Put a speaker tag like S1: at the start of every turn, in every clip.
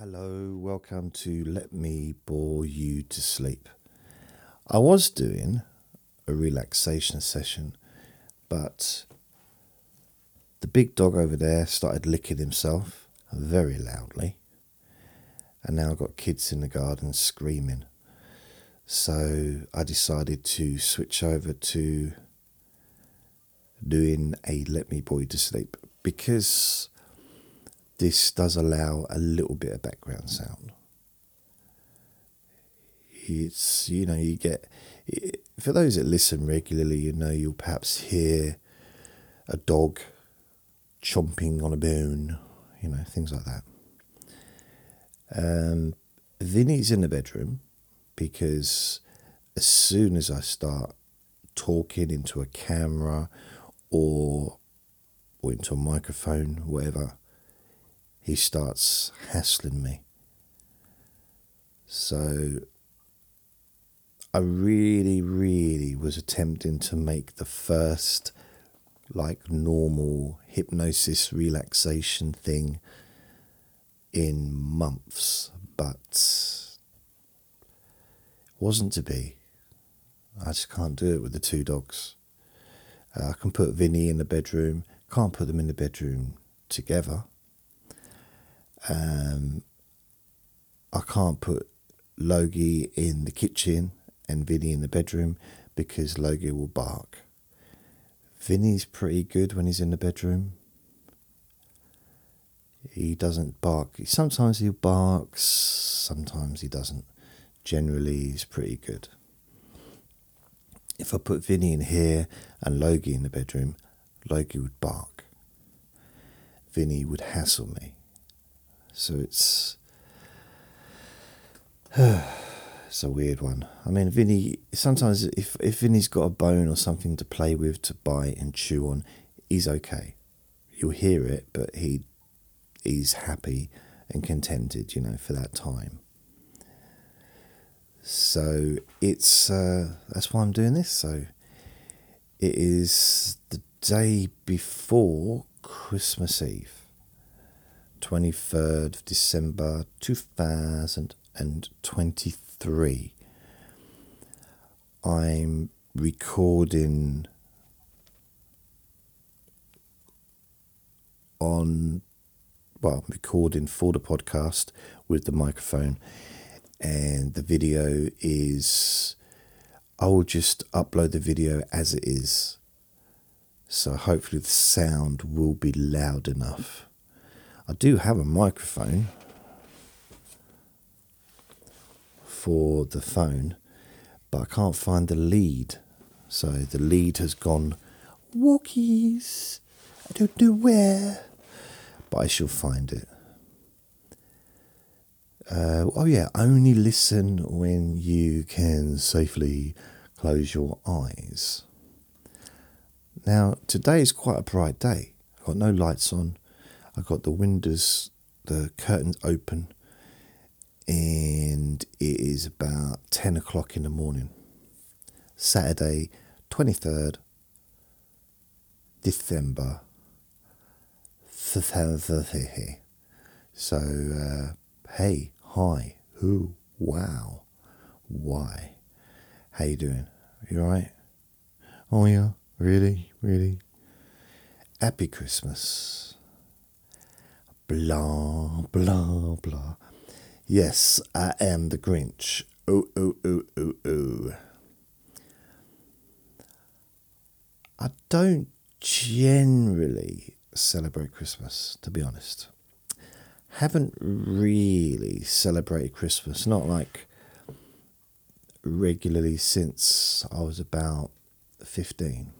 S1: Hello, welcome to Let Me Bore You to Sleep. I was doing a relaxation session, but the big dog over there started licking himself very loudly, and now I've got kids in the garden screaming. So I decided to switch over to doing a Let Me Bore You to Sleep because this does allow a little bit of background sound. It's, you know, you get, for those that listen regularly, you know, you'll perhaps hear a dog chomping on a bone, you know, things like that. Um, Vinny's in the bedroom because as soon as I start talking into a camera or, or into a microphone, whatever, he starts hassling me. So I really, really was attempting to make the first like normal hypnosis relaxation thing in months, but wasn't to be. I just can't do it with the two dogs. Uh, I can put Vinny in the bedroom, can't put them in the bedroom together. Um, I can't put Logie in the kitchen and Vinny in the bedroom because Logie will bark. Vinny's pretty good when he's in the bedroom. He doesn't bark. Sometimes he barks, sometimes he doesn't. Generally, he's pretty good. If I put Vinny in here and Logie in the bedroom, Logie would bark. Vinny would hassle me. So it's it's a weird one. I mean, Vinny. Sometimes if if Vinny's got a bone or something to play with, to bite and chew on, he's okay. You'll hear it, but he he's happy and contented, you know, for that time. So it's uh, that's why I'm doing this. So it is the day before Christmas Eve. 23rd of December 2023. I'm recording on, well, I'm recording for the podcast with the microphone, and the video is, I will just upload the video as it is. So hopefully the sound will be loud enough. I do have a microphone for the phone, but I can't find the lead. So the lead has gone walkies. I don't know where, but I shall find it. Uh, oh, yeah, only listen when you can safely close your eyes. Now, today is quite a bright day. I've got no lights on, I got the windows, the curtains open, and it is about 10 o'clock in the morning. Saturday, 23rd December. So, uh, hey, hi, who, wow, why? How you doing? You alright? Oh yeah, really, really? Happy Christmas blah, blah, blah. Yes, I am the Grinch. Oh, oh, oh, oh, oh. I don't generally celebrate Christmas, to be honest. Haven't really celebrated Christmas, not like regularly since I was about 15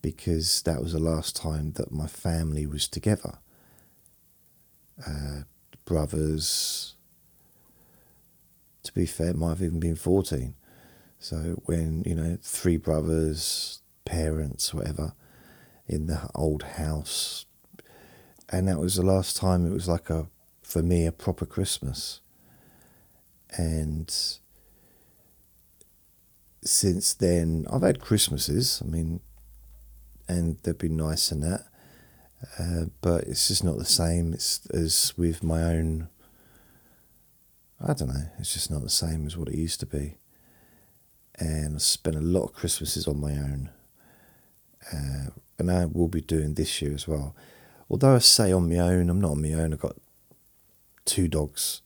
S1: because that was the last time that my family was together uh, brothers. To be fair, might have even been 14. So when, you know, three brothers, parents, whatever, in the old house. And that was the last time it was like a, for me, a proper Christmas. And since then, I've had Christmases, I mean, and they've been nice and that. Uh, but it's just not the same it's, as with my own. I don't know. It's just not the same as what it used to be. And I spent a lot of Christmases on my own. Uh, and I will be doing this year as well. Although I say on my own, I'm not on my own. I've got two dogs,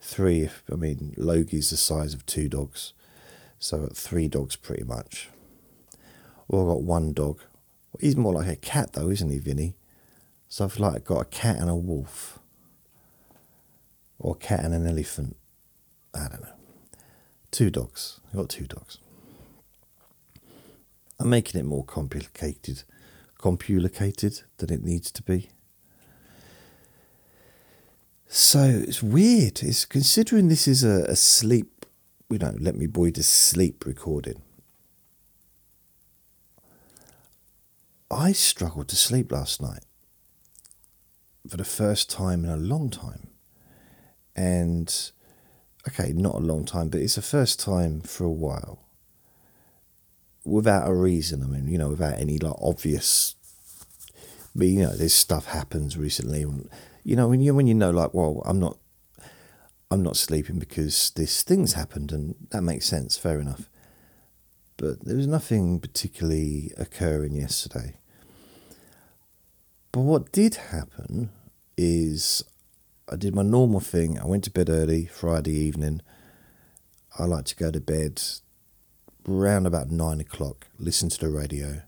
S1: three. If, I mean, Logie's the size of two dogs, so I've got three dogs pretty much. Well, I've got one dog. He's more like a cat though, isn't he, Vinny? So I've like got a cat and a wolf, or a cat and an elephant. I don't know. Two dogs. I've got two dogs. I'm making it more complicated, complicated than it needs to be. So it's weird. It's considering this is a, a sleep, you know, let me bore to sleep recording. I struggled to sleep last night for the first time in a long time. And okay, not a long time, but it's the first time for a while. Without a reason, I mean, you know, without any like obvious but you know, this stuff happens recently you know when you when you know like well i'm not i'm not sleeping because this thing's happened and that makes sense fair enough but there was nothing particularly occurring yesterday but what did happen is i did my normal thing. I went to bed early friday evening. I like to go to bed around about nine o'clock listen to the radio.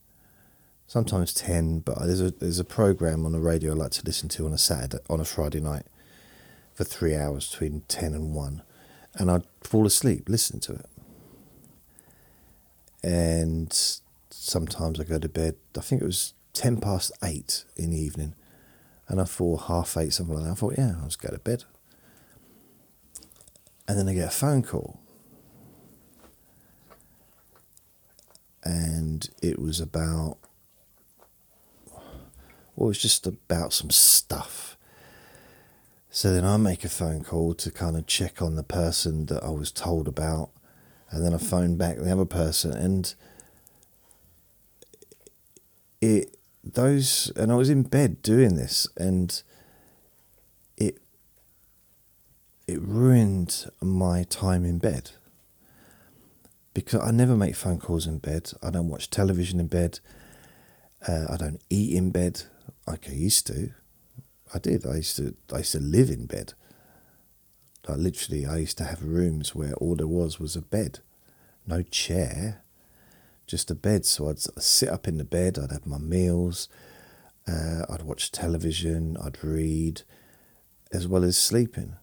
S1: Sometimes 10 but there's a there's a program on the radio I like to listen to on a Saturday on a Friday night for 3 hours between 10 and 1 and I'd fall asleep listening to it. And sometimes I go to bed I think it was 10 past 8 in the evening and I thought half 8 something like that. I thought yeah I'll just go to bed. And then I get a phone call. And it was about or it's just about some stuff. So then I make a phone call to kind of check on the person that I was told about, and then I phone back the other person, and it those and I was in bed doing this, and it it ruined my time in bed because I never make phone calls in bed. I don't watch television in bed. Uh, I don't eat in bed like I used to. I did. I used to. I used to live in bed. Like literally, I used to have rooms where all there was was a bed, no chair, just a bed. So I'd sit up in the bed. I'd have my meals. Uh, I'd watch television. I'd read, as well as sleeping.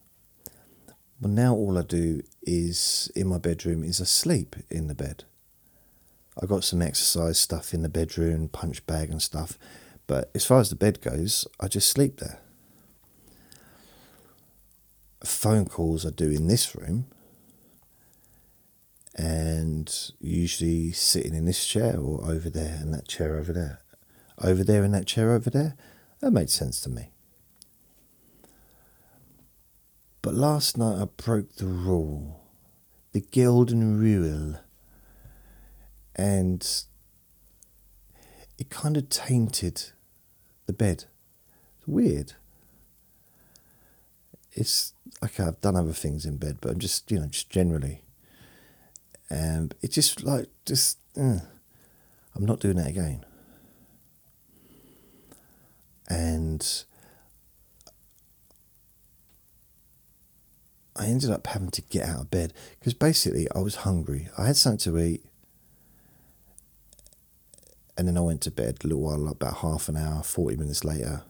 S1: But now all I do is in my bedroom is I sleep in the bed. I got some exercise stuff in the bedroom, punch bag and stuff but as far as the bed goes, I just sleep there. Phone calls I do in this room, and usually sitting in this chair or over there and that chair over there. Over there and that chair over there. That made sense to me. But last night I broke the rule, the golden rule, and it kind of tainted the bed. It's weird. It's okay. I've done other things in bed, but I'm just you know just generally, and it's just like just uh, I'm not doing that again. And I ended up having to get out of bed because basically I was hungry. I had something to eat and then I went to bed a little while, about half an hour, 40 minutes later.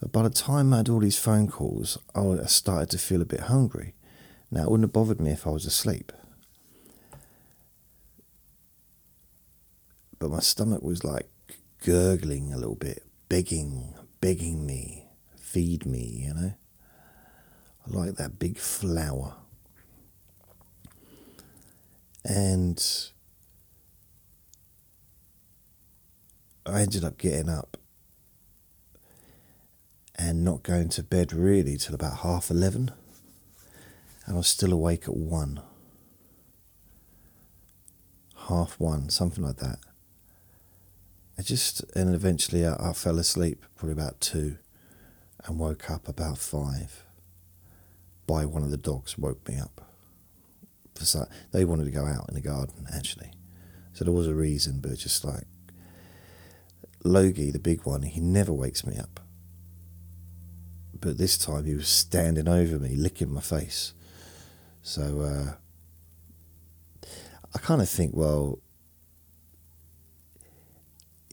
S1: But by the time I had all these phone calls, I started to feel a bit hungry. Now, it wouldn't have bothered me if I was asleep. But my stomach was like gurgling a little bit, begging, begging me, feed me, you know? I like that big flower. And I ended up getting up and not going to bed really till about half 11 and I was still awake at 1 half 1 something like that I just and eventually I, I fell asleep probably about two, and woke up about five. By one of the dogs woke me up. So, they wanted to go out in the garden actually, so there was a reason, but just like Logie, the big one, he never wakes me up. But this time he was standing over me, licking my face. So uh, I kind of think, well,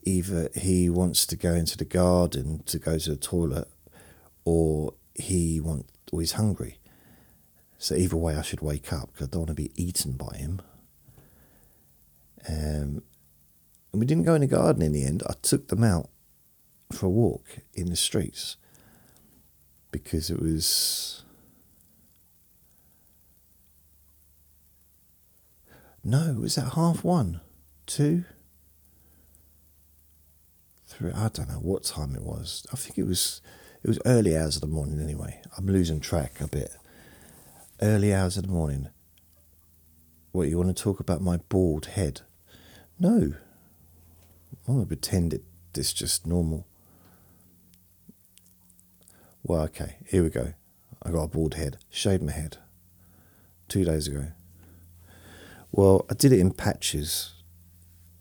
S1: either he wants to go into the garden to go to the toilet, or he wants, or he's hungry. So either way, I should wake up because I don't want to be eaten by him. Um, and we didn't go in the garden in the end. I took them out for a walk in the streets because it was. No, it was at half one, two, I don't know what time it was. I think it was it was early hours of the morning anyway. I'm losing track a bit. Early hours of the morning. What you want to talk about my bald head? No. I'm gonna pretend it it's just normal. Well, okay, here we go. I got a bald head. Shaved my head two days ago. Well, I did it in patches,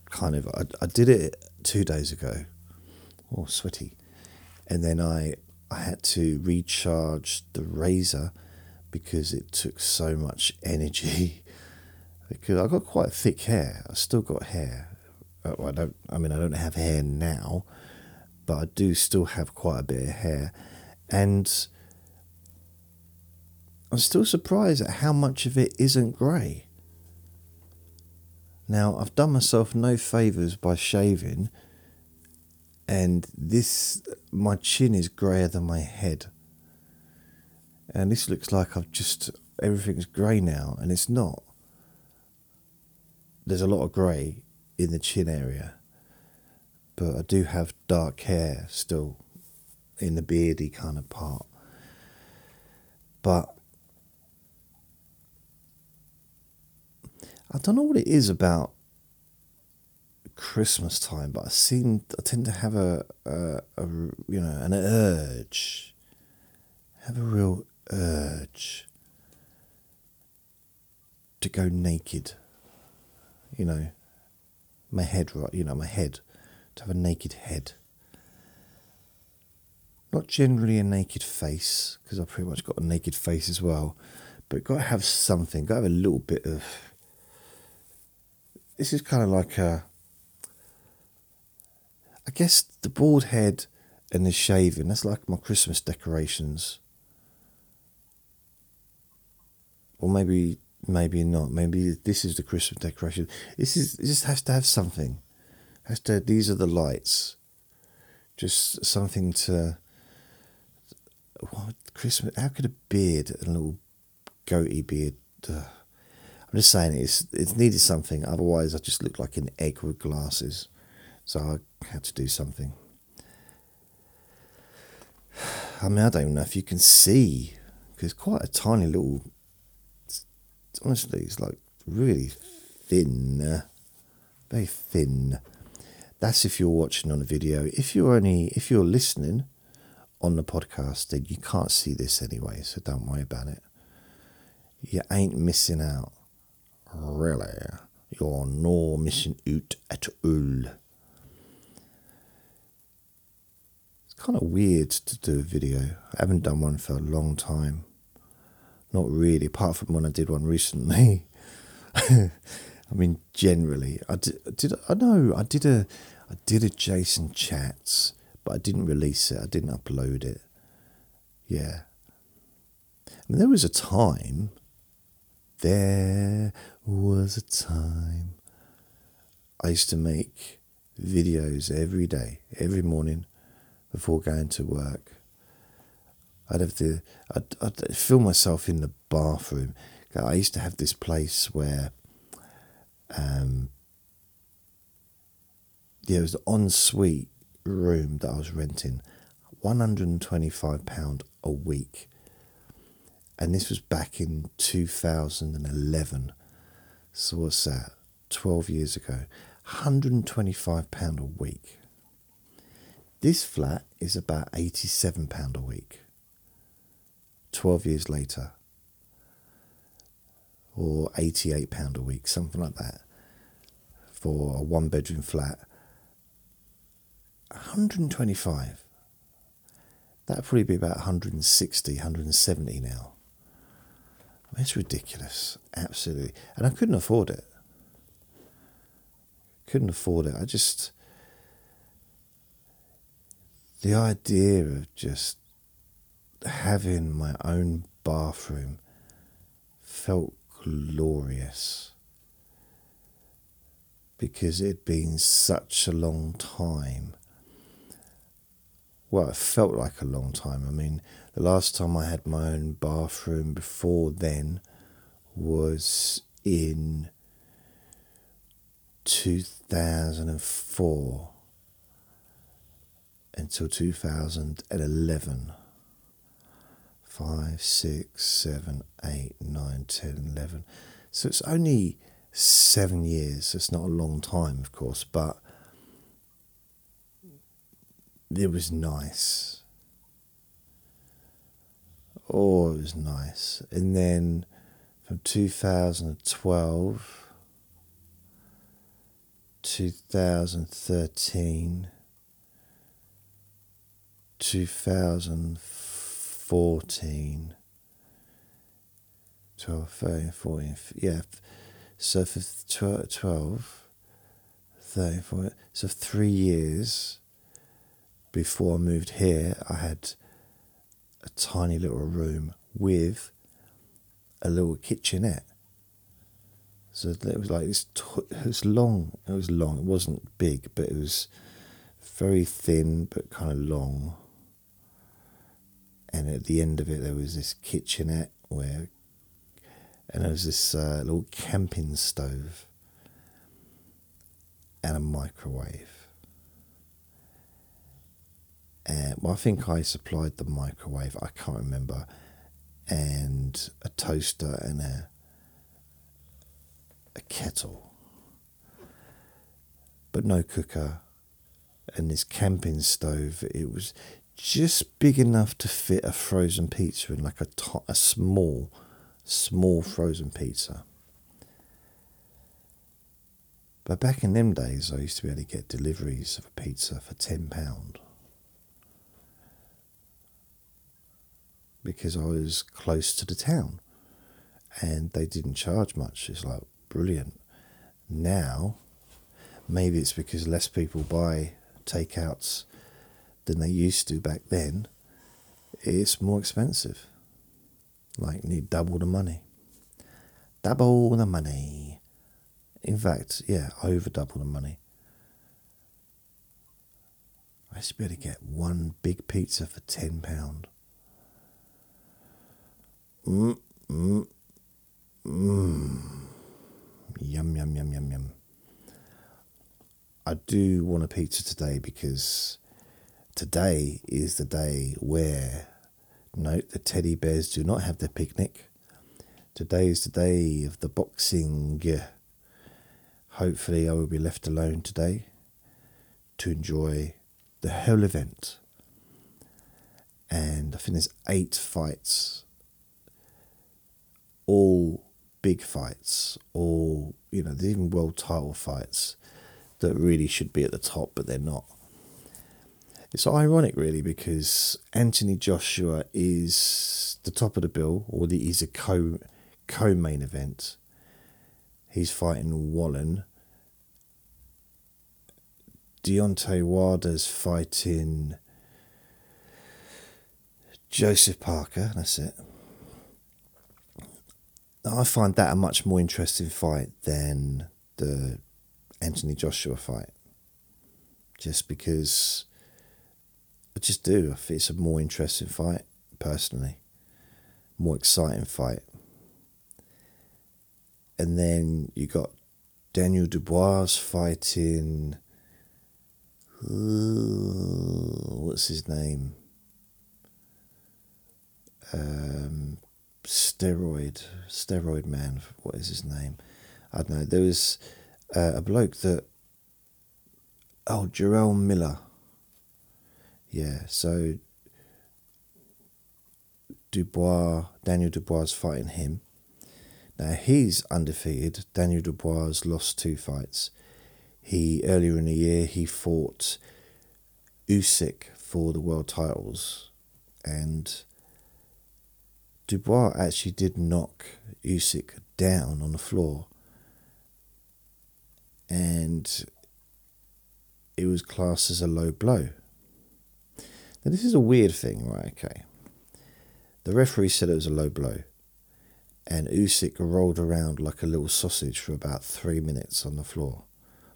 S1: kind of. I, I did it two days ago. Oh, sweaty. And then I I had to recharge the razor because it took so much energy. because I got quite thick hair. I still got hair. Uh, I don't. I mean, I don't have hair now, but I do still have quite a bit of hair and I'm still surprised at how much of it isn't grey. Now, I've done myself no favours by shaving, and this, my chin is greyer than my head. And this looks like I've just, everything's grey now, and it's not. There's a lot of grey in the chin area, but I do have dark hair still in the beardy kind of part. But I don't know what it is about Christmas time, but I seem I tend to have a, a, a you know an urge, have a real urge to go naked. You know, my head right. You know, my head to have a naked head. Not generally a naked face, because I've pretty much got a naked face as well. But got to have something, got to have a little bit of. This is kind of like a. I guess the bald head and the shaving, that's like my Christmas decorations. Or maybe maybe not. Maybe this is the Christmas decoration. This is it just has to have something. Has to these are the lights. Just something to what Christmas? How could a beard, a little goatee beard? Uh, I'm just saying it's it's needed something. Otherwise, I just look like an egg with glasses. So I had to do something. I mean, I don't know if you can see because it's quite a tiny little. Honestly, it's like really thin, uh, very thin. That's if you're watching on a video. If you're only if you're listening, on the podcast, then you can't see this anyway, so don't worry about it. You ain't missing out. Really. You're no missing out at all. It's kind of weird to do a video. I haven't done one for a long time. Not really, apart from when I did one recently. I mean, generally, I did. did I know I did a, I did a Jason chats but I didn't release it. I didn't upload it. Yeah. And there was a time, there was a time, I used to make videos every day, every morning before going to work. I'd have to, I'd, I'd film myself in the bathroom. I used to have this place where, um, yeah, it was the ensuite room that I was renting, £125 a week. And this was back in 2011. So, what's that? 12 years ago. £125 a week. This flat is about £87 a week. 12 years later. Or £88 a week, something like that. For a one bedroom flat. 125 That'd probably be about 160, 170 now. It's ridiculous, absolutely. And I couldn't afford it. Couldn't afford it. I just. The idea of just having my own bathroom felt glorious. Because it had been such a long time. Well, it felt like a long time. I mean, the last time I had my own bathroom before then was in 2004 until 2011. 5, 6, 7, 8, 9, 10, 11. So it's only seven years. It's not a long time, of course, but it was nice. Oh, it was nice. And then from 2012, 2013, 2014, 12, 13, 14, yeah. So for 12, 13, 14, so three years before I moved here, I had a tiny little room with a little kitchenette. So it was like this. It was long. It was long. It wasn't big, but it was very thin, but kind of long. And at the end of it, there was this kitchenette where, and there was this uh, little camping stove and a microwave and well, I think I supplied the microwave. I can't remember, and a toaster and a a kettle, but no cooker. And this camping stove, it was just big enough to fit a frozen pizza in, like a, to- a small, small frozen pizza. But back in them days, I used to be able to get deliveries of a pizza for ten pound. because I was close to the town and they didn't charge much. It's like brilliant. Now, maybe it's because less people buy takeouts than they used to back then. It's more expensive. Like, need double the money. Double the money. In fact, yeah, over double the money. I to be able to get one big pizza for £10. Mm, mm, mm. Yum, yum, yum, yum, yum. I do want a pizza today because today is the day where, note, the teddy bears do not have their picnic. Today is the day of the boxing. Hopefully, I will be left alone today to enjoy the whole event. And I think there's eight fights all big fights, all, you know, there's even world title fights that really should be at the top, but they're not. It's ironic, really, because Anthony Joshua is the top of the bill, or the, he's a co co main event. He's fighting Wallin. Deontay Wilder's fighting Joseph Parker. That's it. I find that a much more interesting fight than the Anthony Joshua fight. Just because I just do. I think it's a more interesting fight, personally. More exciting fight. And then you got Daniel Dubois fighting. what's his name? Um, steroid steroid man. What is his name? I don't know. There was uh, a bloke that oh, Jarrell Miller. Yeah, so Dubois, Daniel Dubois is fighting him. Now he's undefeated. Daniel Dubois lost two fights. He earlier in the year he fought Usyk for the world titles, and Dubois actually did knock Usyk down on the floor, and it was classed as a low blow. Now this is a weird thing, right? Okay, the referee said it was a low blow, and Usyk rolled around like a little sausage for about three minutes on the floor,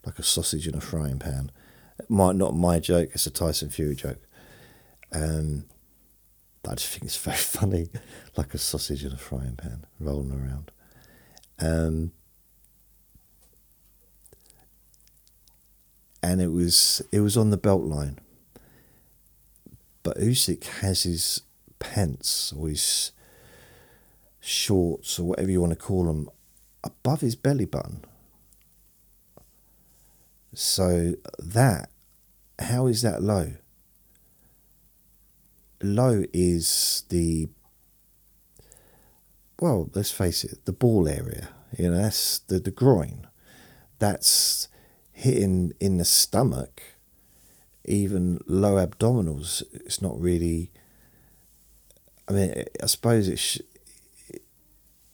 S1: like a sausage in a frying pan. Might not my joke; it's a Tyson Fury joke. Um, I just think it's very funny, like a sausage in a frying pan, rolling around. Um, and it was it was on the belt line. But Usyk has his pants or his shorts or whatever you want to call them above his belly button. So that, how is that low? Low is the, well, let's face it, the ball area. You know, that's the, the groin. That's hitting in the stomach, even low abdominals. It's not really I mean, I suppose it's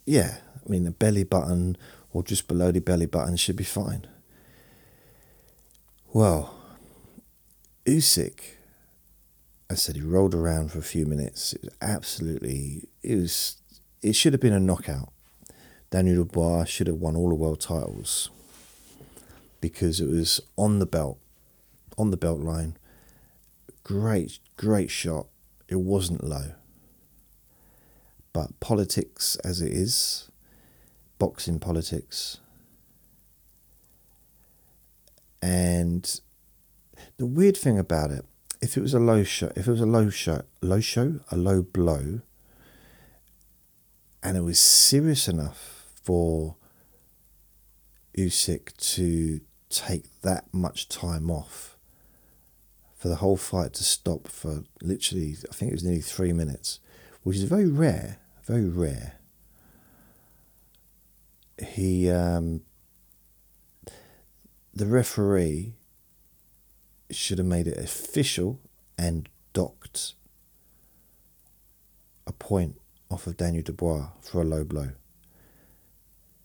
S1: yeah. I mean, the belly button or just below the belly button should be fine. Well, Usyk, I said he rolled around for a few minutes. It was absolutely, it was, it should have been a knockout. Daniel Dubois should have won all the world titles because it was on the belt, on the belt line. Great, great shot. It wasn't low. But politics as it is, boxing politics, and the weird thing about it, if it was a low shot, if it was a low shot, low show, a low blow, and it was serious enough for Usyk to take that much time off for the whole fight to stop for literally, I think it was nearly three minutes, which is very rare very rare. He, um, the referee should have made it official and docked a point off of Daniel Dubois for a low blow.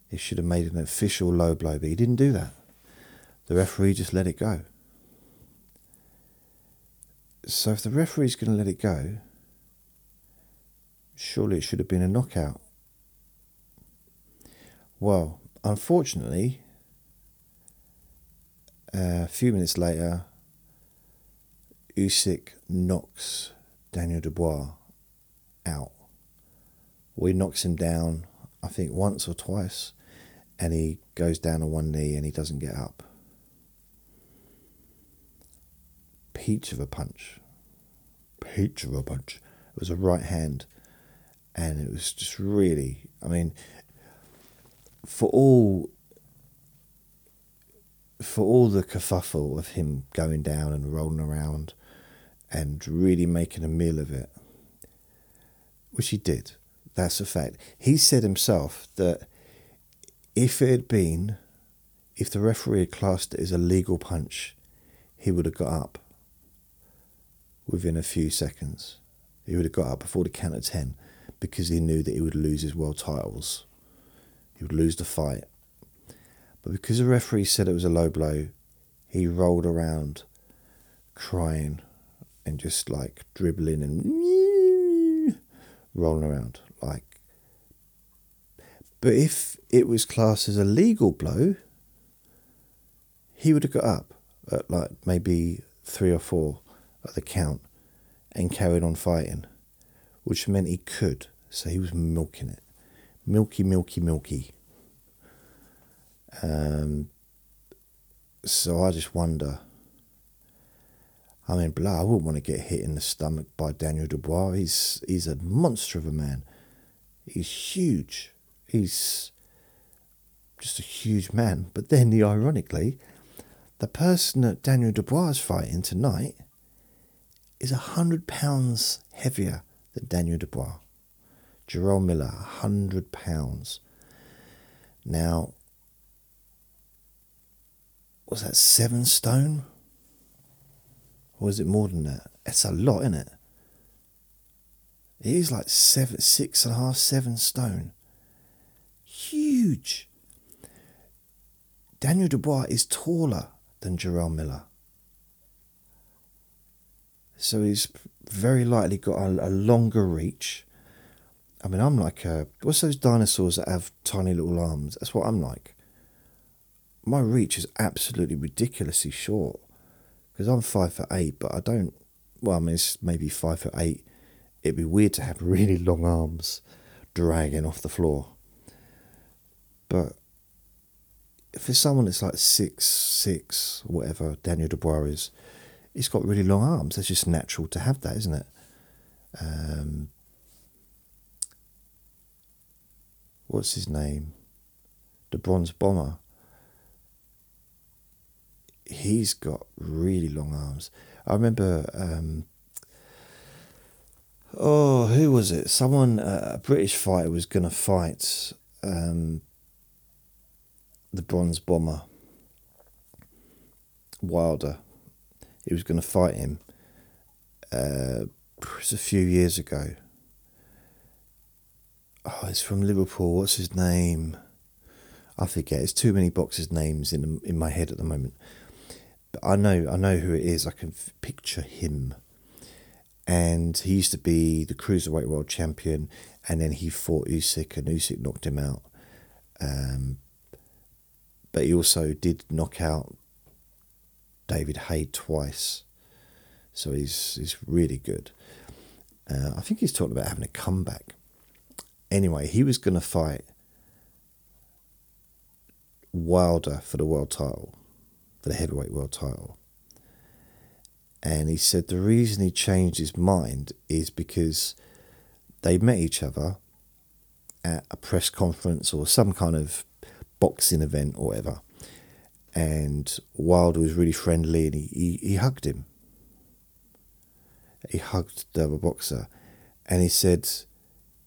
S1: He should have made it an official low blow, but he didn't do that. The referee just let it go. So if the referee's going to let it go, Surely it should have been a knockout. Well, unfortunately, uh, a few minutes later, Usyk knocks Daniel Dubois out. He knocks him down, I think, once or twice, and he goes down on one knee and he doesn't get up. Peach of a punch. Peach of a punch. It was a right hand and it was just really, I mean, for all for all the kerfuffle of him going down and rolling around and really making a meal of it, which he did, that's a fact. He said himself that if it had been, if the referee had classed it as a legal punch, he would have got up within a few seconds. He would have got up before the count of 10 because he knew that he would lose his world titles. He would lose the fight. But because the referee said it was a low blow, he rolled around crying and just like dribbling and rolling around like but if it was classed as a legal blow he would have got up at like maybe three or four at the count and carried on fighting which meant he could. So he was milking it. Milky, milky, milky. Um, so I just wonder. I mean, blah, I wouldn't want to get hit in the stomach by Daniel Dubois. He's he's a monster of a man. He's huge. He's just a huge man. But then, ironically, the person that Daniel Dubois is fighting tonight is a hundred pounds heavier than Daniel Dubois. Jarrell Miller, a hundred pounds. Now, was that seven stone? Or is it more than that? It's a lot, isn't it? It is like seven, six and a half, seven stone. Huge. Daniel Dubois is taller than Jarrell Miller. So he's very likely got a, a, longer reach. I mean, I'm like, a, what's those dinosaurs that have tiny little arms? That's what I'm like. My reach is absolutely ridiculously short because I'm five foot eight, but I don't. Well, I mean, it's maybe five foot eight. It'd be weird to have really long arms dragging off the floor. But there's someone that's like six, six, whatever Daniel Dubois is, he's got really long arms. That's just natural to have that, isn't it? Um, what's his name? The Bronze Bomber. He's got really long arms. I remember. Um, oh, who was it? Someone, uh, a British fighter, was going to fight um, the Bronze Bomber, Wilder. He was going to fight him. Uh, it was a few years ago. Oh, it's from Liverpool. What's his name? I forget. It's too many boxers' names in in my head at the moment. But I know I know who it is. I can picture him. And he used to be the cruiserweight world champion, and then he fought Usyk, and Usyk knocked him out. Um, but he also did knock out David Haye twice. So he's he's really good. Uh, I think he's talking about having a comeback. Anyway, he was going to fight Wilder for the world title, for the heavyweight world title. And he said the reason he changed his mind is because they met each other at a press conference or some kind of boxing event or whatever. And Wilder was really friendly and he, he, he hugged him. He hugged the boxer and he said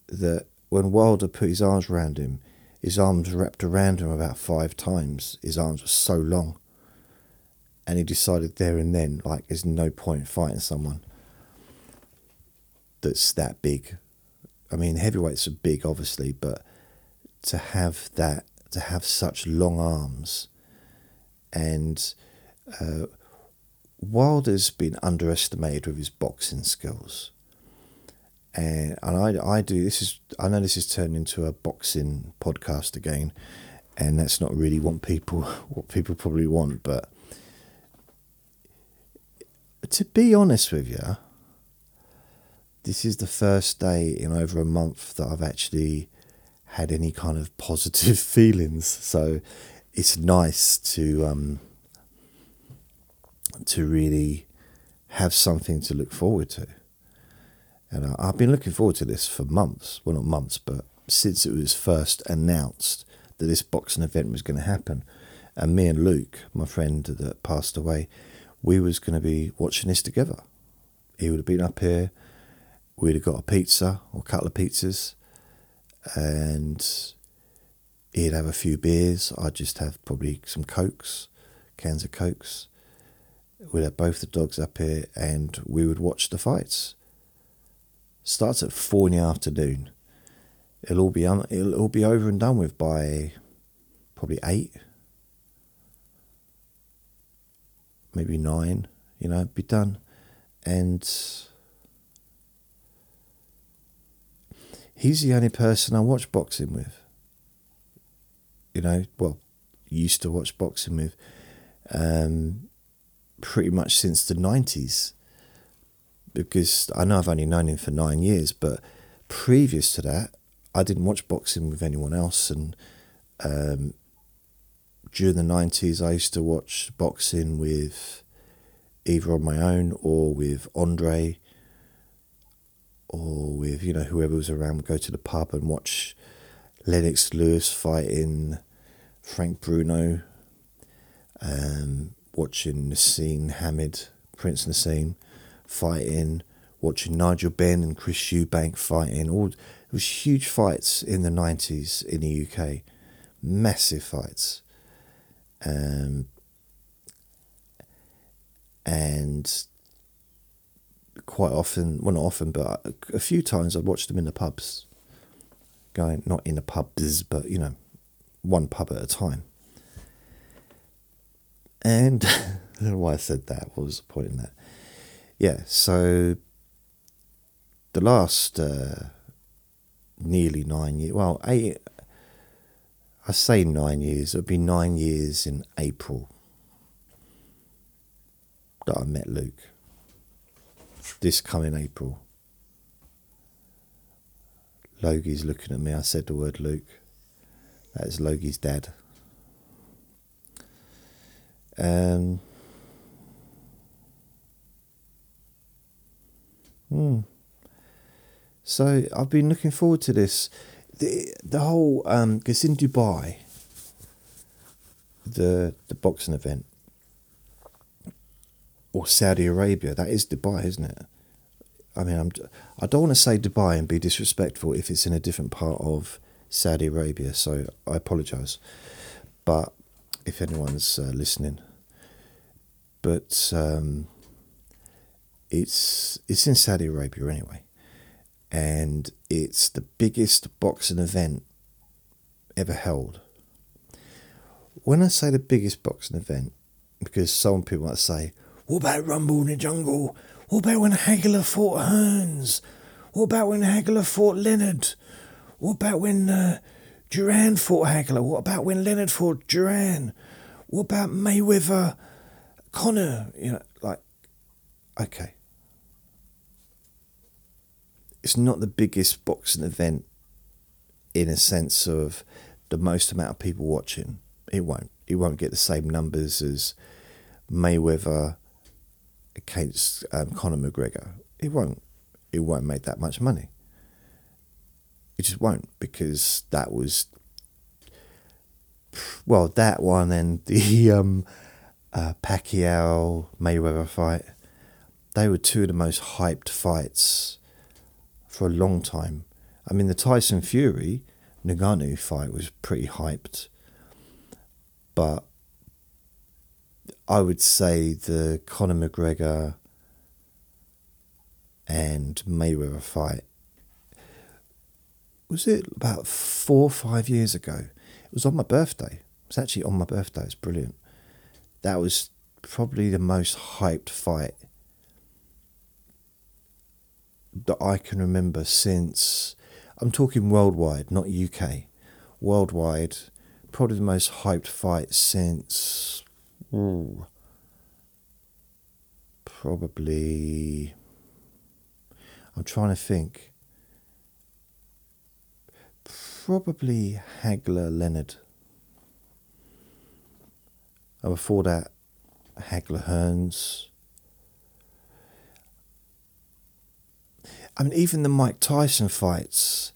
S1: that when Wilder put his arms around him, his arms wrapped around him about five times. His arms were so long. And he decided there and then, like, there's no point fighting someone that's that big. I mean, heavyweights are big, obviously, but to have that to have such long arms. And uh, Wilder's been underestimated with his boxing skills. And, and I, I do this is I know this is turned into a boxing podcast again, and that's not really what people what people probably want. But to be honest with you, this is the first day in over a month that I've actually had any kind of positive feelings. So it's nice to um, to really have something to look forward to. And I've been looking forward to this for months. Well, not months, but since it was first announced that this boxing event was going to happen. And me and Luke, my friend that passed away, we was going to be watching this together. He would have been up here. We'd have got a pizza or a couple of pizzas and he'd have a few beers. I'd just have probably some cokes, cans of cokes. We'd have both the dogs up here, and we would watch the fights. Starts at four in the afternoon. It'll all be un- it'll all be over and done with by probably eight, maybe nine. You know, be done, and he's the only person I watch boxing with. You know, well, used to watch boxing with, um, pretty much since the nineties. Because I know I've only known him for nine years, but previous to that, I didn't watch boxing with anyone else. And um, during the nineties, I used to watch boxing with either on my own or with Andre or with you know whoever was around would go to the pub and watch Lennox Lewis fighting Frank Bruno. Um, watching Naseem Hamed, Prince Naseem, fighting, watching Nigel Benn and Chris Eubank fighting. All it was huge fights in the nineties in the UK, massive fights. Um, and quite often, well, not often, but a, few times I'd watch them in the pubs, going not in the pubs, but you know, one pub at a time. And I don't know why I said that. What was the point in that? Yeah, so the last uh, nearly nine years, well, eight, I say nine years, it'll be nine years in April that I met Luke. This coming April. Logie's looking at me. I said the word Luke. That is Logie's dad. Um, hmm. So I've been looking forward to this. The the whole um, because in Dubai, the the boxing event, or Saudi Arabia, that is Dubai, isn't it? I mean, I'm I don't want to say Dubai and be disrespectful if it's in a different part of Saudi Arabia, so I apologise. But if anyone's uh, listening, but um, it's it's in Saudi Arabia anyway, and it's the biggest boxing event ever held. When I say the biggest boxing event, because some people might say, "What about Rumble in the Jungle? What about when Hagler fought Hearns? What about when Hagler fought Leonard? What about when uh, Duran fought Hagler? What about when Leonard fought Duran? What about Mayweather Conor, you know, like, okay. It's not the biggest boxing event in a sense of the most amount of people watching. It won't. It won't get the same numbers as Mayweather against um, Conor McGregor. It won't. It won't make that much money. It just won't because that was well that one and the um, uh, Pacquiao Mayweather fight. They were two of the most hyped fights for a long time. I mean, the Tyson Fury Ngannou fight was pretty hyped, but I would say the Conor McGregor and Mayweather fight was it about four or five years ago? It was on my birthday. It was actually on my birthday. It's brilliant that was probably the most hyped fight that I can remember since. I'm talking worldwide, not UK. Worldwide, probably the most hyped fight since. Ooh, probably. I'm trying to think. Probably Hagler Leonard. And before that, Hagler Hearns. I mean, even the Mike Tyson fights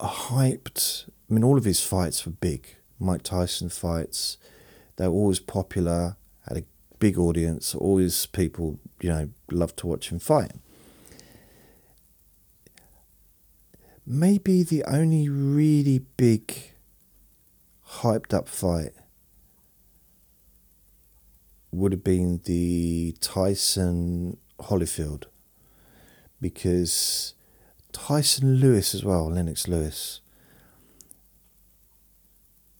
S1: are hyped. I mean, all of his fights were big. Mike Tyson fights, they were always popular, had a big audience, always people, you know, loved to watch him fight. Maybe the only really big, hyped up fight would have been the Tyson Holyfield because Tyson Lewis as well, Lennox Lewis.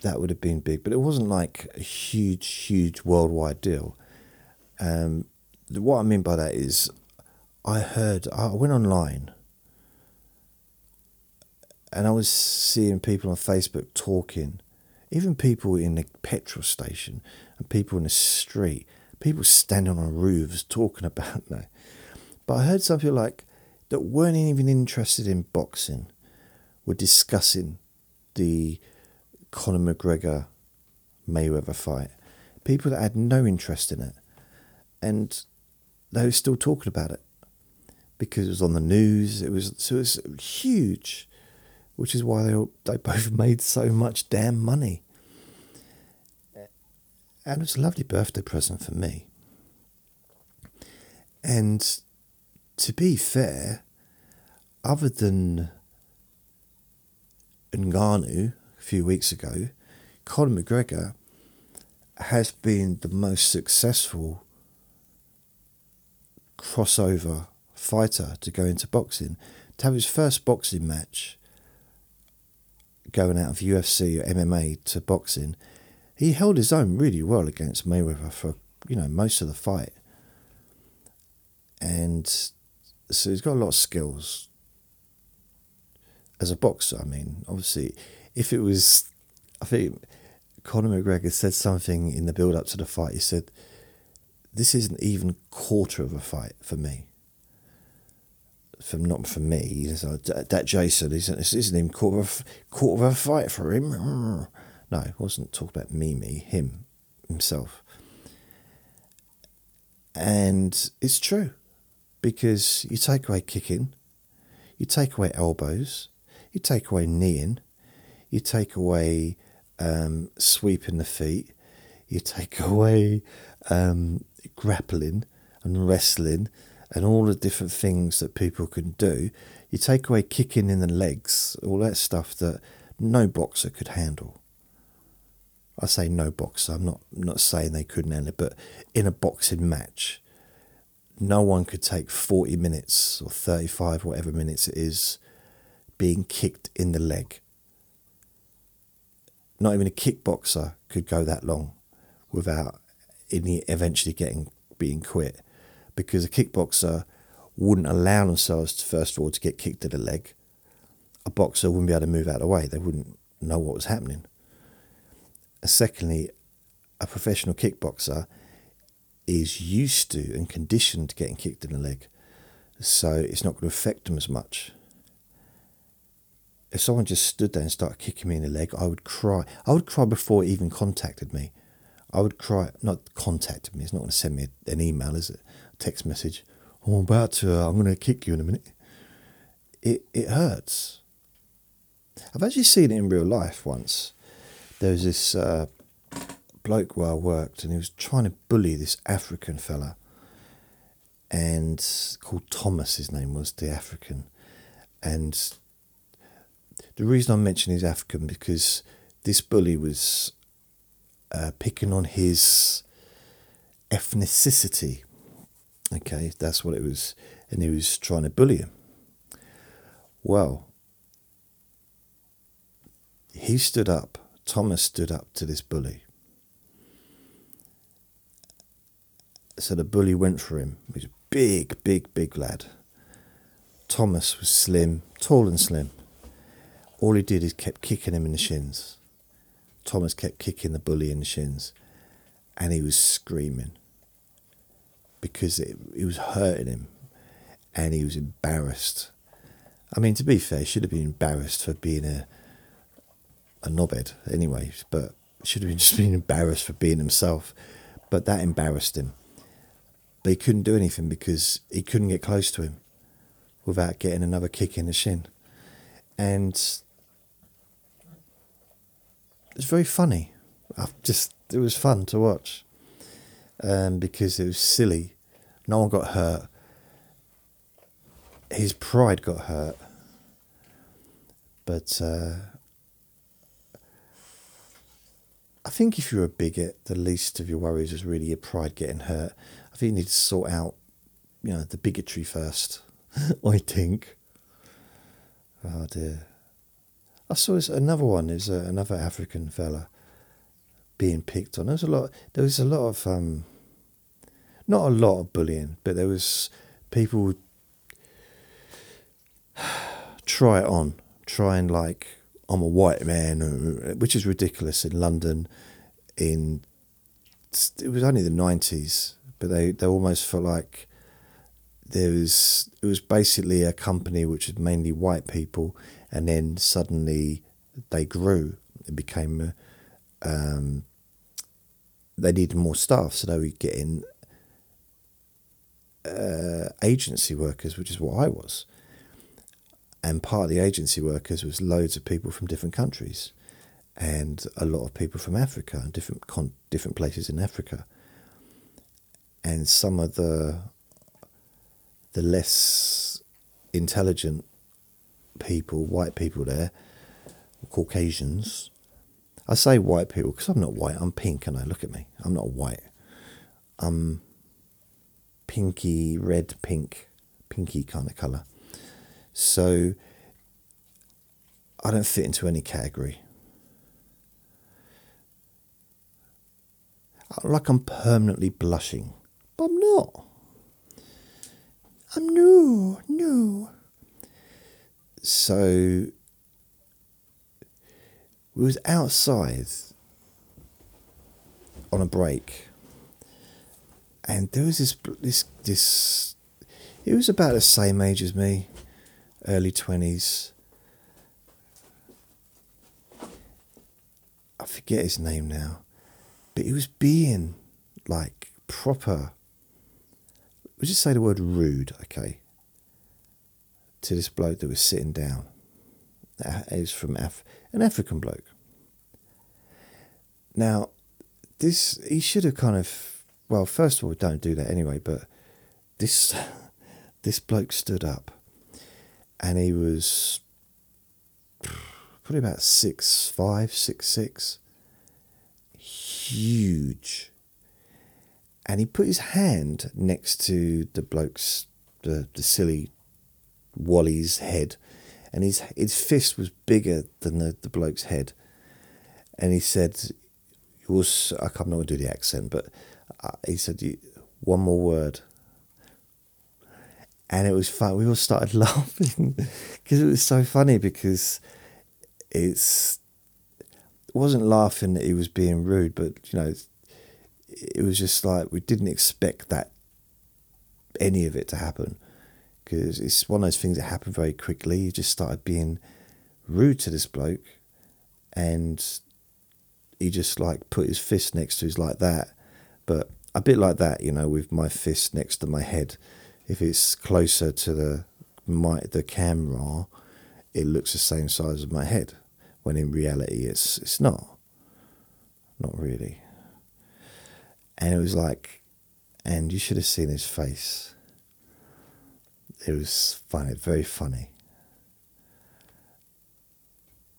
S1: That would have been big, but it wasn't like a huge, huge worldwide deal. Um, what I mean by that is, I heard, I went online and I was seeing people on Facebook talking, even people in the petrol station, and people in the street, people standing on roofs talking about that. But I heard some people like that weren't even interested in boxing were discussing the Conor McGregor Mayweather fight. People that had no interest in it. And they were still talking about it because it was on the news. It was so it was huge, which is why they they both made so much damn money and it was a lovely birthday present for me. And to be fair, other than Ngannou a few weeks ago, Conor McGregor has been the most successful crossover fighter to go into boxing. To have his first boxing match going out of UFC or MMA to boxing, he held his own really well against Mayweather for you know most of the fight, and so he's got a lot of skills as a boxer. I mean, obviously, if it was, I think Conor McGregor said something in the build up to the fight. He said, "This isn't even quarter of a fight for me." From not for me, that Jason isn't isn't even quarter of quarter of a fight for him. No, it wasn't talk about me, me, him, himself. And it's true because you take away kicking, you take away elbows, you take away kneeing, you take away um, sweeping the feet, you take away um, grappling and wrestling and all the different things that people can do. You take away kicking in the legs, all that stuff that no boxer could handle. I say no boxer. I'm not not saying they couldn't handle it, but in a boxing match, no one could take 40 minutes or 35, whatever minutes it is, being kicked in the leg. Not even a kickboxer could go that long without eventually getting being quit, because a kickboxer wouldn't allow themselves to, first of all to get kicked in the leg. A boxer wouldn't be able to move out of the way. They wouldn't know what was happening. And Secondly, a professional kickboxer is used to and conditioned to getting kicked in the leg, so it's not going to affect them as much. If someone just stood there and started kicking me in the leg, I would cry. I would cry before it even contacted me. I would cry, not contacted me. It's not going to send me an email, is it? Text message. I'm about to. Uh, I'm going to kick you in a minute. It it hurts. I've actually seen it in real life once there was this uh, bloke where I worked, and he was trying to bully this African fella, and called Thomas. His name was the African, and the reason I'm mentioning he's African because this bully was uh, picking on his ethnicity. Okay, that's what it was, and he was trying to bully him. Well, he stood up Thomas stood up to this bully. So the bully went for him. He was a big, big, big lad. Thomas was slim, tall and slim. All he did is kept kicking him in the shins. Thomas kept kicking the bully in the shins, and he was screaming because it, it was hurting him, and he was embarrassed. I mean, to be fair, he should have been embarrassed for being a a knobhead anyway, but should have just been embarrassed for being himself. But that embarrassed him. But he couldn't do anything because he couldn't get close to him without getting another kick in the shin. And it's very funny. I've just it was fun to watch um, because it was silly. No one got hurt. His pride got hurt, but uh, I think if you're a bigot, the least of your worries is really your pride getting hurt. I think you need to sort out, you know, the bigotry first. I think. Oh dear. I saw this, another one. Is uh, another African fella being picked on. There was a lot. There was a lot of, um, not a lot of bullying, but there was people would try it on, try and like I'm a white man, uh, which is ridiculous in London. In it was only the nineties, but they, they almost felt like there was it was basically a company which was mainly white people, and then suddenly they grew. It became um, they needed more staff, so they were getting uh, agency workers, which is what I was and part of the agency workers was loads of people from different countries. and a lot of people from Africa and different con- different places in Africa. And some of the the less intelligent people, white people there, Caucasians. I say white people because I'm not white. I'm pink, and I look at me. I'm not white. I'm pinky, red, pink, pinky kind of colour. So I don't fit into any category. Uh, like I'm permanently blushing, but I'm not. I'm no, no. So we was outside on a break, and there was this this this. He was about the same age as me, early twenties. I forget his name now, but he was being like proper. Would you say the word rude? Okay. To this bloke that was sitting down. Uh, He's from Af- an African bloke. Now, this he should have kind of well, first of all, don't do that anyway. But this this bloke stood up, and he was probably about six five, six six, huge. And he put his hand next to the bloke's the, the silly Wally's head, and his his fist was bigger than the, the bloke's head. And he said, "He was I can't remember do the accent, but he said one more word." And it was fun. We all started laughing because it was so funny because it's it wasn't laughing that he was being rude, but you know, it was just like we didn't expect that any of it to happen because it's one of those things that happened very quickly. He just started being rude to this bloke, and he just like put his fist next to his like that, but a bit like that, you know, with my fist next to my head. If it's closer to the my the camera, it looks the same size as my head, when in reality it's it's not. Not really. And it was like, and you should have seen his face it was funny, very funny.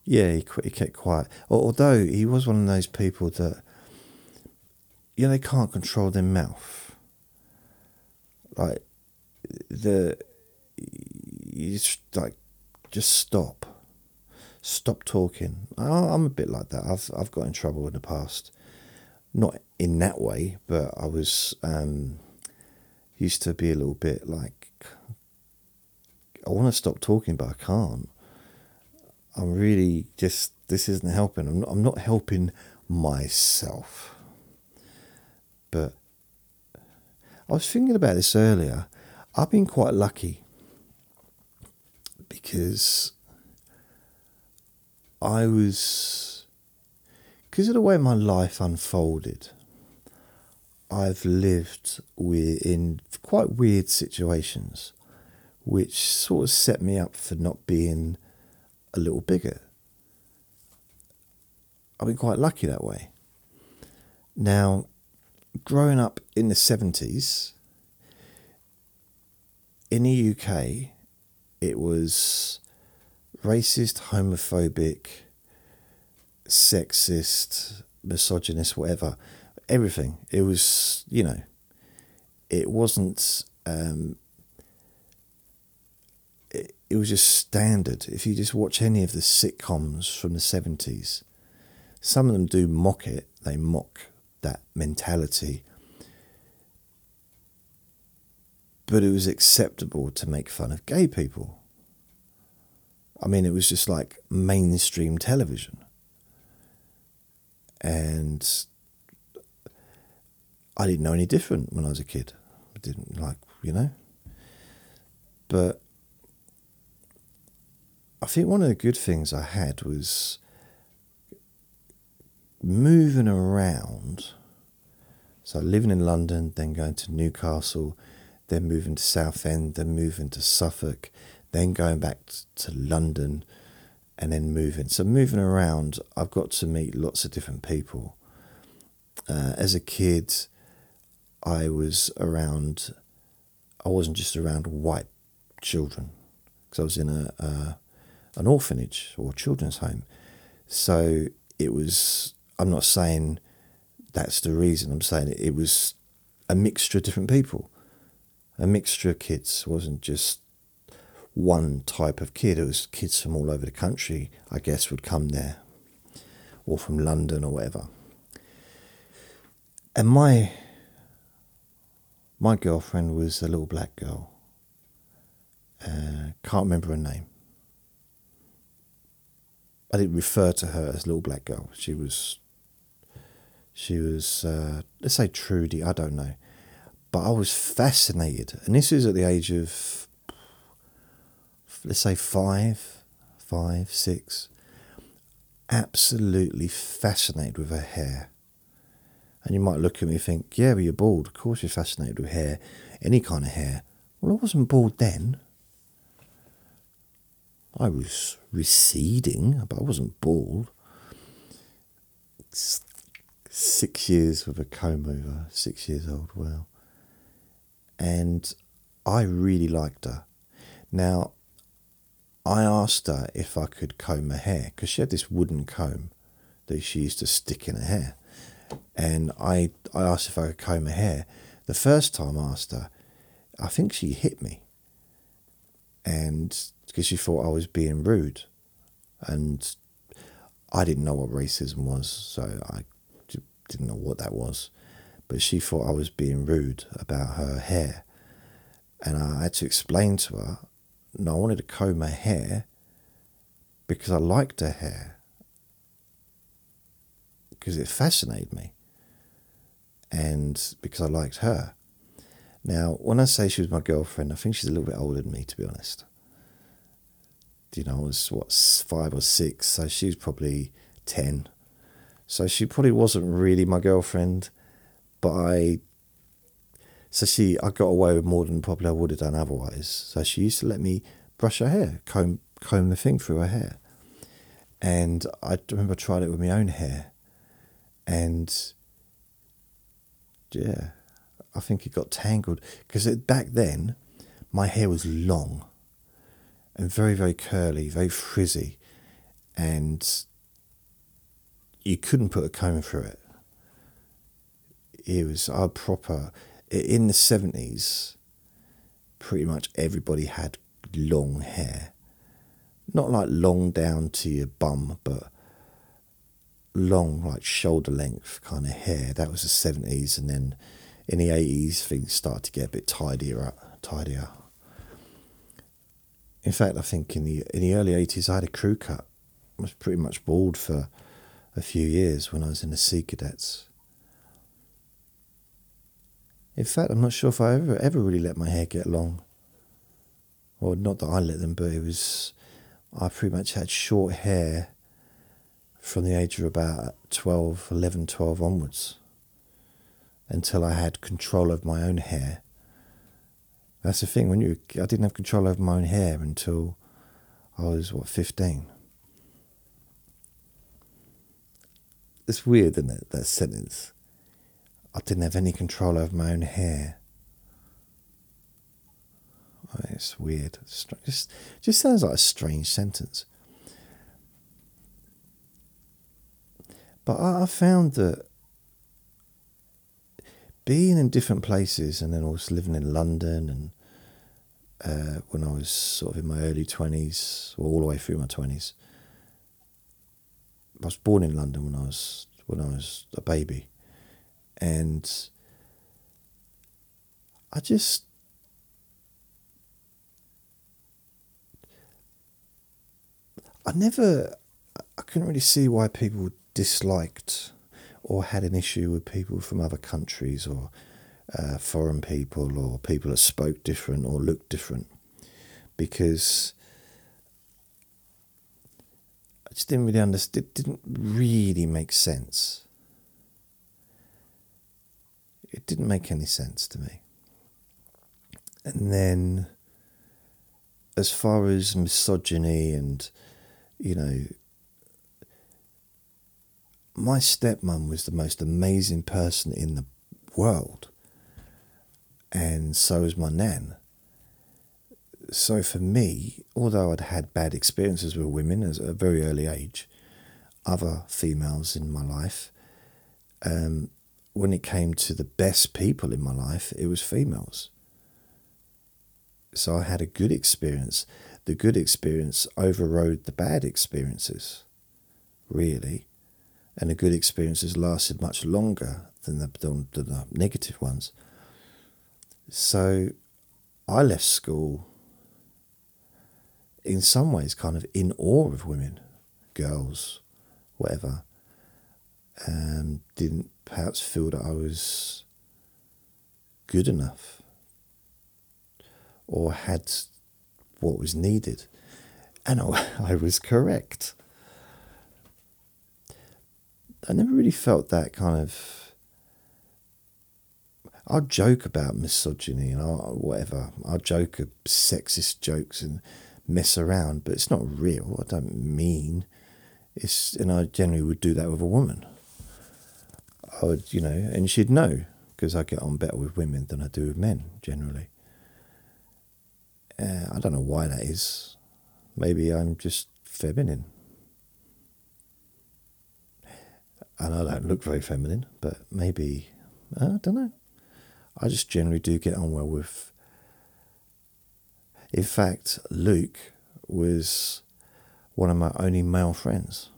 S1: Yeah, he, he kept quiet. Although he was one of those people that, you know, they can't control their mouth. Like, the, you just, like, just stop. Stop talking. I'm a bit like that. I've, I've got in trouble in the past. Not in that way, but I was, um, used to be a little bit like I want to stop talking, but I can't. I'm really just, this isn't helping. I'm not, I'm not helping myself. But I was thinking about this earlier. I've been quite lucky because I was, because of the way my life unfolded, I've lived in quite weird situations which sort of set me up for not being a little bigger. I've been quite lucky that way. Now, growing up in the 70s, in the UK, it was racist, homophobic, sexist, misogynist, whatever. Everything. It was, you know, it wasn't um, it was just standard. If you just watch any of the sitcoms from the 70s, some of them do mock it, they mock that mentality. But it was acceptable to make fun of gay people. I mean, it was just like mainstream television. And I didn't know any different when I was a kid. I didn't like, you know. But I think one of the good things I had was moving around. So living in London, then going to Newcastle, then moving to Southend, then moving to Suffolk, then going back to London, and then moving. So moving around, I've got to meet lots of different people. Uh, as a kid, I was around. I wasn't just around white children because I was in a, a an orphanage or children's home. So it was. I'm not saying that's the reason. I'm saying it was a mixture of different people, a mixture of kids. It wasn't just one type of kid. It was kids from all over the country, I guess, would come there, or from London or whatever. And my my girlfriend was a little black girl. Uh, can't remember her name. I didn't refer to her as little black girl. She was she was uh, let's say Trudy. I don't know, but I was fascinated, and this is at the age of let's say five, five, six, absolutely fascinated with her hair. And you might look at me and think, yeah, but you're bald. Of course you're fascinated with hair, any kind of hair. Well, I wasn't bald then. I was receding, but I wasn't bald. Six years with a comb over, six years old, well. And I really liked her. Now, I asked her if I could comb her hair because she had this wooden comb that she used to stick in her hair. And I, I asked if I could comb her hair. The first time I asked her, I think she hit me. And because she thought I was being rude. And I didn't know what racism was, so I didn't know what that was. But she thought I was being rude about her hair. And I had to explain to her no, I wanted to comb her hair because I liked her hair. Because it fascinated me. And because I liked her. Now, when I say she was my girlfriend, I think she's a little bit older than me, to be honest. You know, I was, what, five or six, so she was probably 10. So she probably wasn't really my girlfriend, but I so she, I got away with more than probably I would have done otherwise. So she used to let me brush her hair, comb comb the thing through her hair, and I remember I tried it with my own hair, and yeah, I think it got tangled. Because back then my hair was long and very very curly, very frizzy, and you couldn't put a comb through it. It was a proper in the 70s, pretty much everybody had long hair. Not like long down to your bum, but long, like shoulder length kind of hair. That was the 70s. And then in the 80s, things started to get a bit tidier. tidier. In fact, I think in the in the early 80s, I had a crew cut. I was pretty much bald for a few years when I was in the Sea Cadets. In fact, I'm not sure if I ever ever really let my hair get long. Well, not that I let them, but it was I pretty much had short hair from the age of about 12, 11, 12 onwards until I had control of my own hair. That's the thing when you I didn't have control over my own hair until I was what 15. It's weird, isn't it? That sentence. I didn't have any control over my own hair. Oh, it's weird. It's just, just sounds like a strange sentence. But I, found that being in different places and then also living in London and uh, when I was sort of in my early 20s, or all the way through my 20s, I was born in London when I was when I was a baby. And I just I never I couldn't really see why people disliked or had an issue with people from other countries or uh, foreign people or people that spoke different or looked different. Because just didn't really understand. It didn't really make sense it didn't make any sense to me. And then, as far as misogyny and you know, my stepmom was the most amazing person in the world, and so was my nan. So for me, although I'd had bad experiences with women at a very early age, other females in my life, um, when it came to the best people in my life, it was females. So I had a good experience. The good experience overrode the bad experiences, really. And the good experiences lasted much longer than the, than the negative ones. So I left school in some ways kind of in awe of women, girls, whatever. And didn't perhaps feel that I was good enough or had what was needed. And I, was correct. I never really felt that kind of. I'll joke about misogyny and I'll, whatever. I'll joke of sexist jokes and mess around, but it's not real. I don't mean it's, and I generally would do that with a woman. I would, you know, and she'd know because I get on better with women than I do with men generally. Uh, I don't know why that is. Maybe I'm just feminine. And I don't look very feminine, but maybe, I don't know. I just generally do get on well with. In fact, Luke was one of my only male friends.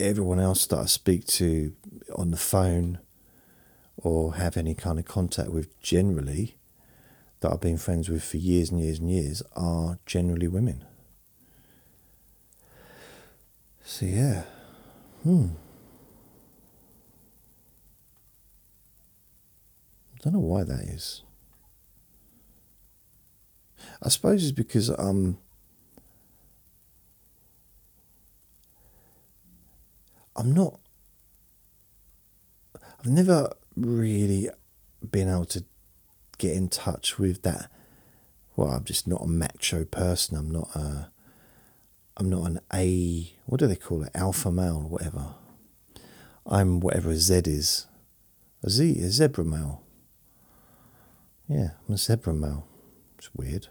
S1: everyone else that I speak to on the phone or have any kind of contact with generally that I've been friends with for years and years and years are generally women. So, yeah. Hmm. I don't know why that is. I suppose it's because I'm I'm not. I've never really been able to get in touch with that. Well, I'm just not a macho person. I'm not a. I'm not an A. What do they call it? Alpha male whatever. I'm whatever a Z is. A Z, a zebra male. Yeah, I'm a zebra male. It's weird.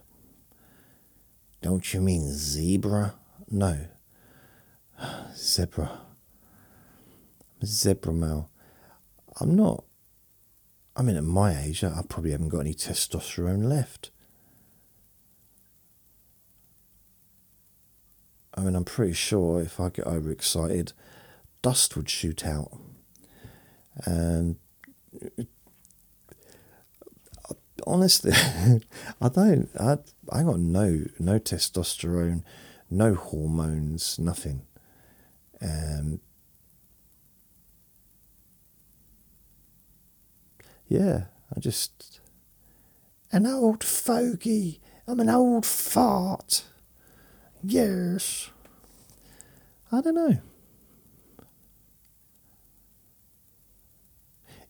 S1: Don't you mean zebra? No. Zebra I'm a zebra male. I'm not. I mean, at my age, I probably haven't got any testosterone left. I mean, I'm pretty sure if I get overexcited, dust would shoot out. And honestly, I don't. I I got no no testosterone, no hormones, nothing. Um, yeah, I just. An old fogey. I'm an old fart. Yes. I don't know.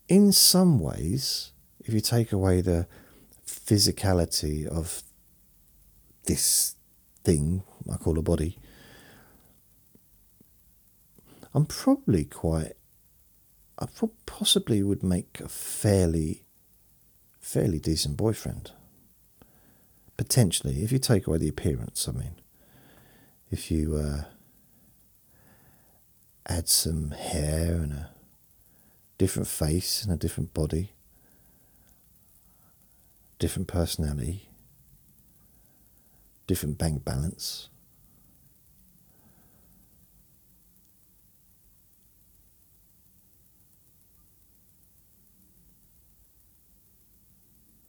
S1: In some ways, if you take away the physicality of this thing I call a body, I'm probably quite I possibly would make a fairly, fairly decent boyfriend. Potentially, if you take away the appearance, I mean, if you uh, add some hair and a different face and a different body, different personality, different bank balance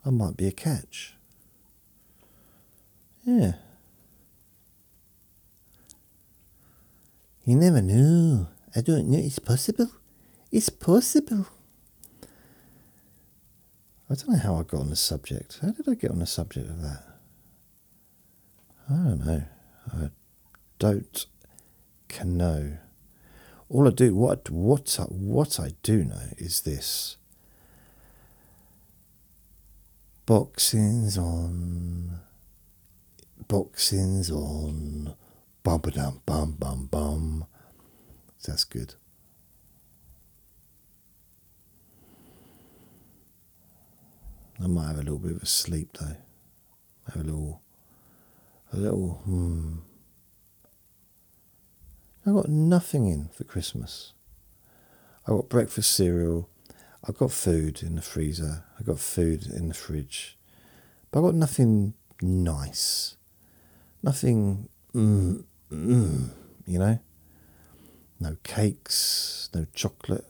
S1: I might be a catch. Yeah. You never know. I don't know. It's possible. It's possible. I don't know how I got on the subject. How did I get on the subject of that? I don't know. I don't can know. All I do, what what what I do know is this. Boxing's on. Boxing's on. Bum ba dum bum bum bum. That's good. I might have a little bit of a sleep though. Have a little, a little. Hmm. I got nothing in for Christmas. I got breakfast cereal. I got food in the freezer. I got food in the fridge, but I got nothing nice. Nothing. Mm, mm, you know. No cakes. No chocolate.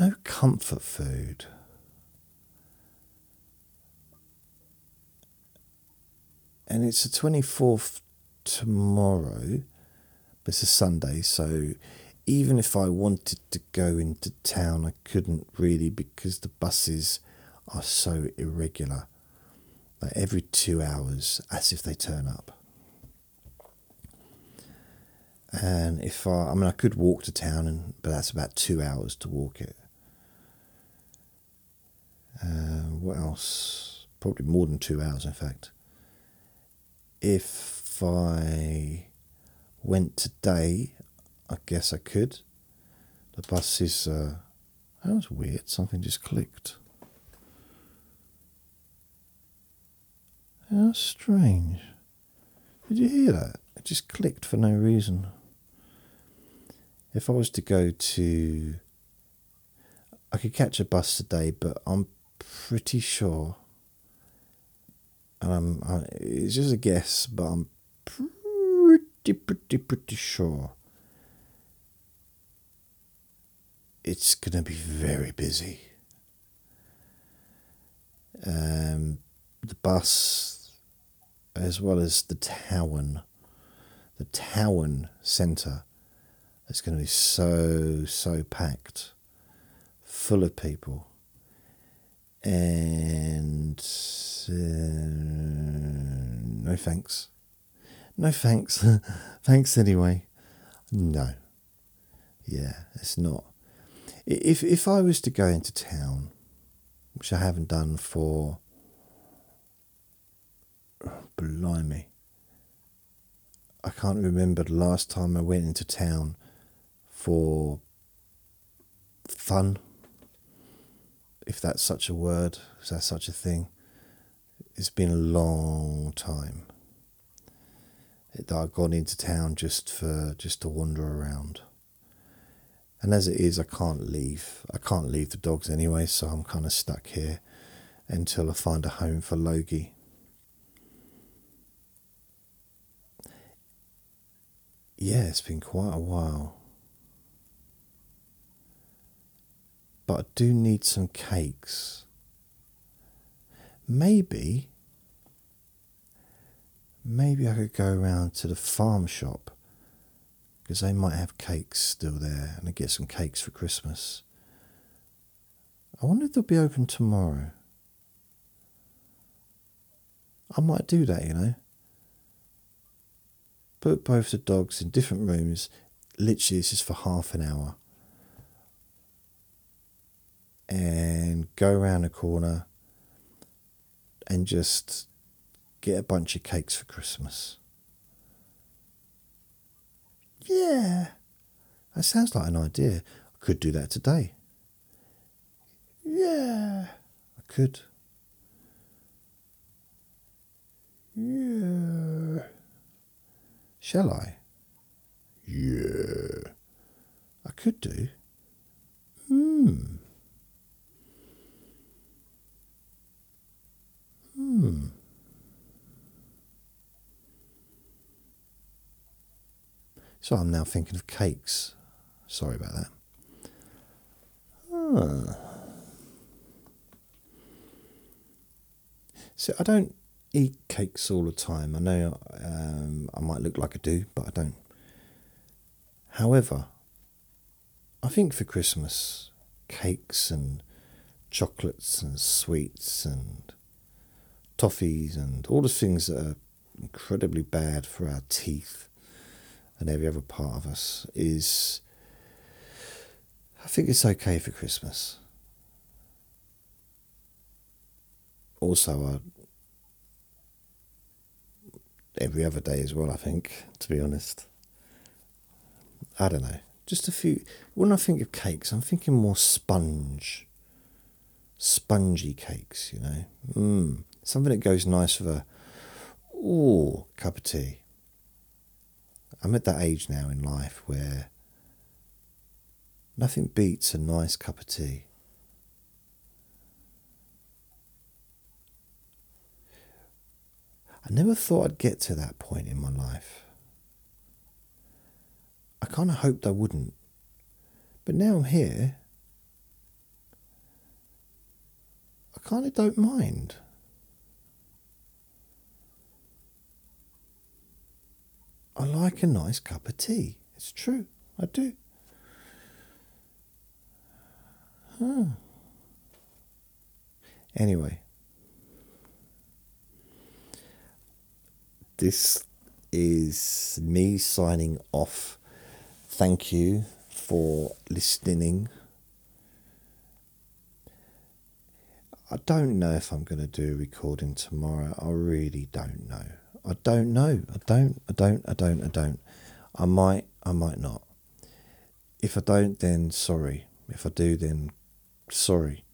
S1: No comfort food. And it's the 24th tomorrow, but it's a Sunday, so even if I wanted to go into town, I couldn't really because the buses are so irregular. Like every two hours, as if they turn up. And if I, I mean, I could walk to town, and but that's about two hours to walk it. Uh, what else? Probably more than two hours, in fact. If I went today, I guess I could. The bus is. Uh, that was weird. Something just clicked. How strange. Did you hear that? It just clicked for no reason. If I was to go to. I could catch a bus today, but I'm pretty sure, and I'm, I, it's just a guess, but I'm pretty, pretty, pretty sure it's going to be very busy. Um, the bus, as well as the Towan, the Towan Centre, is going to be so, so packed, full of people and uh, no thanks. No thanks. thanks anyway. No. Yeah, it's not. If if I was to go into town, which I haven't done for blimey. I can't remember the last time I went into town for fun if that's such a word, is that such a thing? It's been a long time that I've gone into town just for just to wander around. And as it is, I can't leave. I can't leave the dogs anyway, so I'm kind of stuck here until I find a home for Logie. Yeah, it's been quite a while. But I do need some cakes. Maybe, maybe I could go around to the farm shop because they might have cakes still there and I get some cakes for Christmas. I wonder if they'll be open tomorrow. I might do that, you know. Put both the dogs in different rooms. Literally, this is for half an hour and go around the corner and just get a bunch of cakes for Christmas. Yeah, that sounds like an idea. I could do that today. Yeah, I could. Yeah. Shall I? Yeah. I could do. Hmm. So I'm now thinking of cakes. Sorry about that. Ah. So I don't eat cakes all the time. I know um, I might look like I do, but I don't. However, I think for Christmas, cakes and chocolates and sweets and toffees and all the things that are incredibly bad for our teeth and every other part of us is I think it's okay for Christmas. also, every other day as well, I think, to be honest. I don't know. Just a few. When I think of cakes, I'm thinking more sponge. Spongy cakes, you know. Mmm. Something that goes nice with a, ooh, cup of tea. I'm at that age now in life where nothing beats a nice cup of tea. I never thought I'd get to that point in my life. I kind of hoped I wouldn't. But now I'm here, I kind of don't mind. I like a nice cup of tea. It's true. I do. Huh. Anyway, this is me signing off. Thank you for listening. I don't know if I'm going to do a recording tomorrow. I really don't know. I don't know. I don't. I don't. I don't. I don't. I might. I might not. If I don't, then sorry. If I do, then sorry.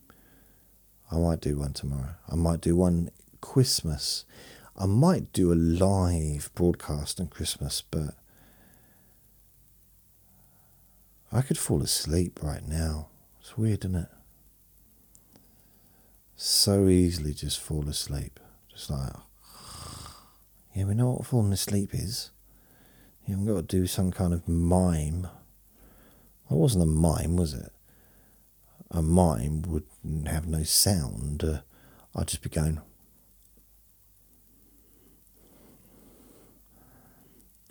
S1: I might do one tomorrow. I might do one Christmas. I might do a live broadcast on Christmas, but I could fall asleep right now. It's weird, isn't it? So easily just fall asleep. Just like, yeah, we know what falling asleep is. You haven't got to do some kind of mime. It wasn't a mime, was it? A mime would have no sound. Uh, I'd just be going.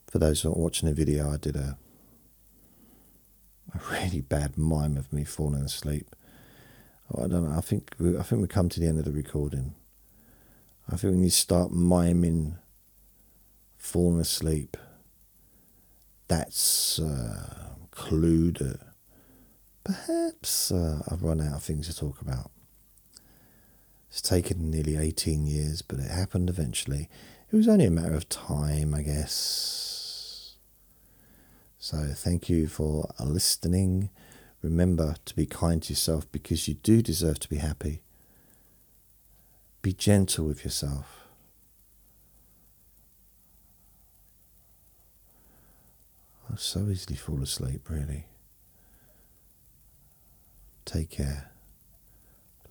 S1: For those not watching the video, I did a a really bad mime of me falling asleep. Oh, I don't know. I think we, I think we come to the end of the recording. I think when you start miming falling asleep, that's uh, a clue that perhaps uh, I've run out of things to talk about. It's taken nearly 18 years, but it happened eventually. It was only a matter of time, I guess. So, thank you for listening. Remember to be kind to yourself because you do deserve to be happy. Be gentle with yourself. I so easily fall asleep, really. Take care.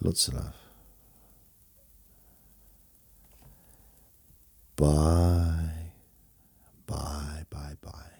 S1: Lots of love. Bye. Bye, bye, bye.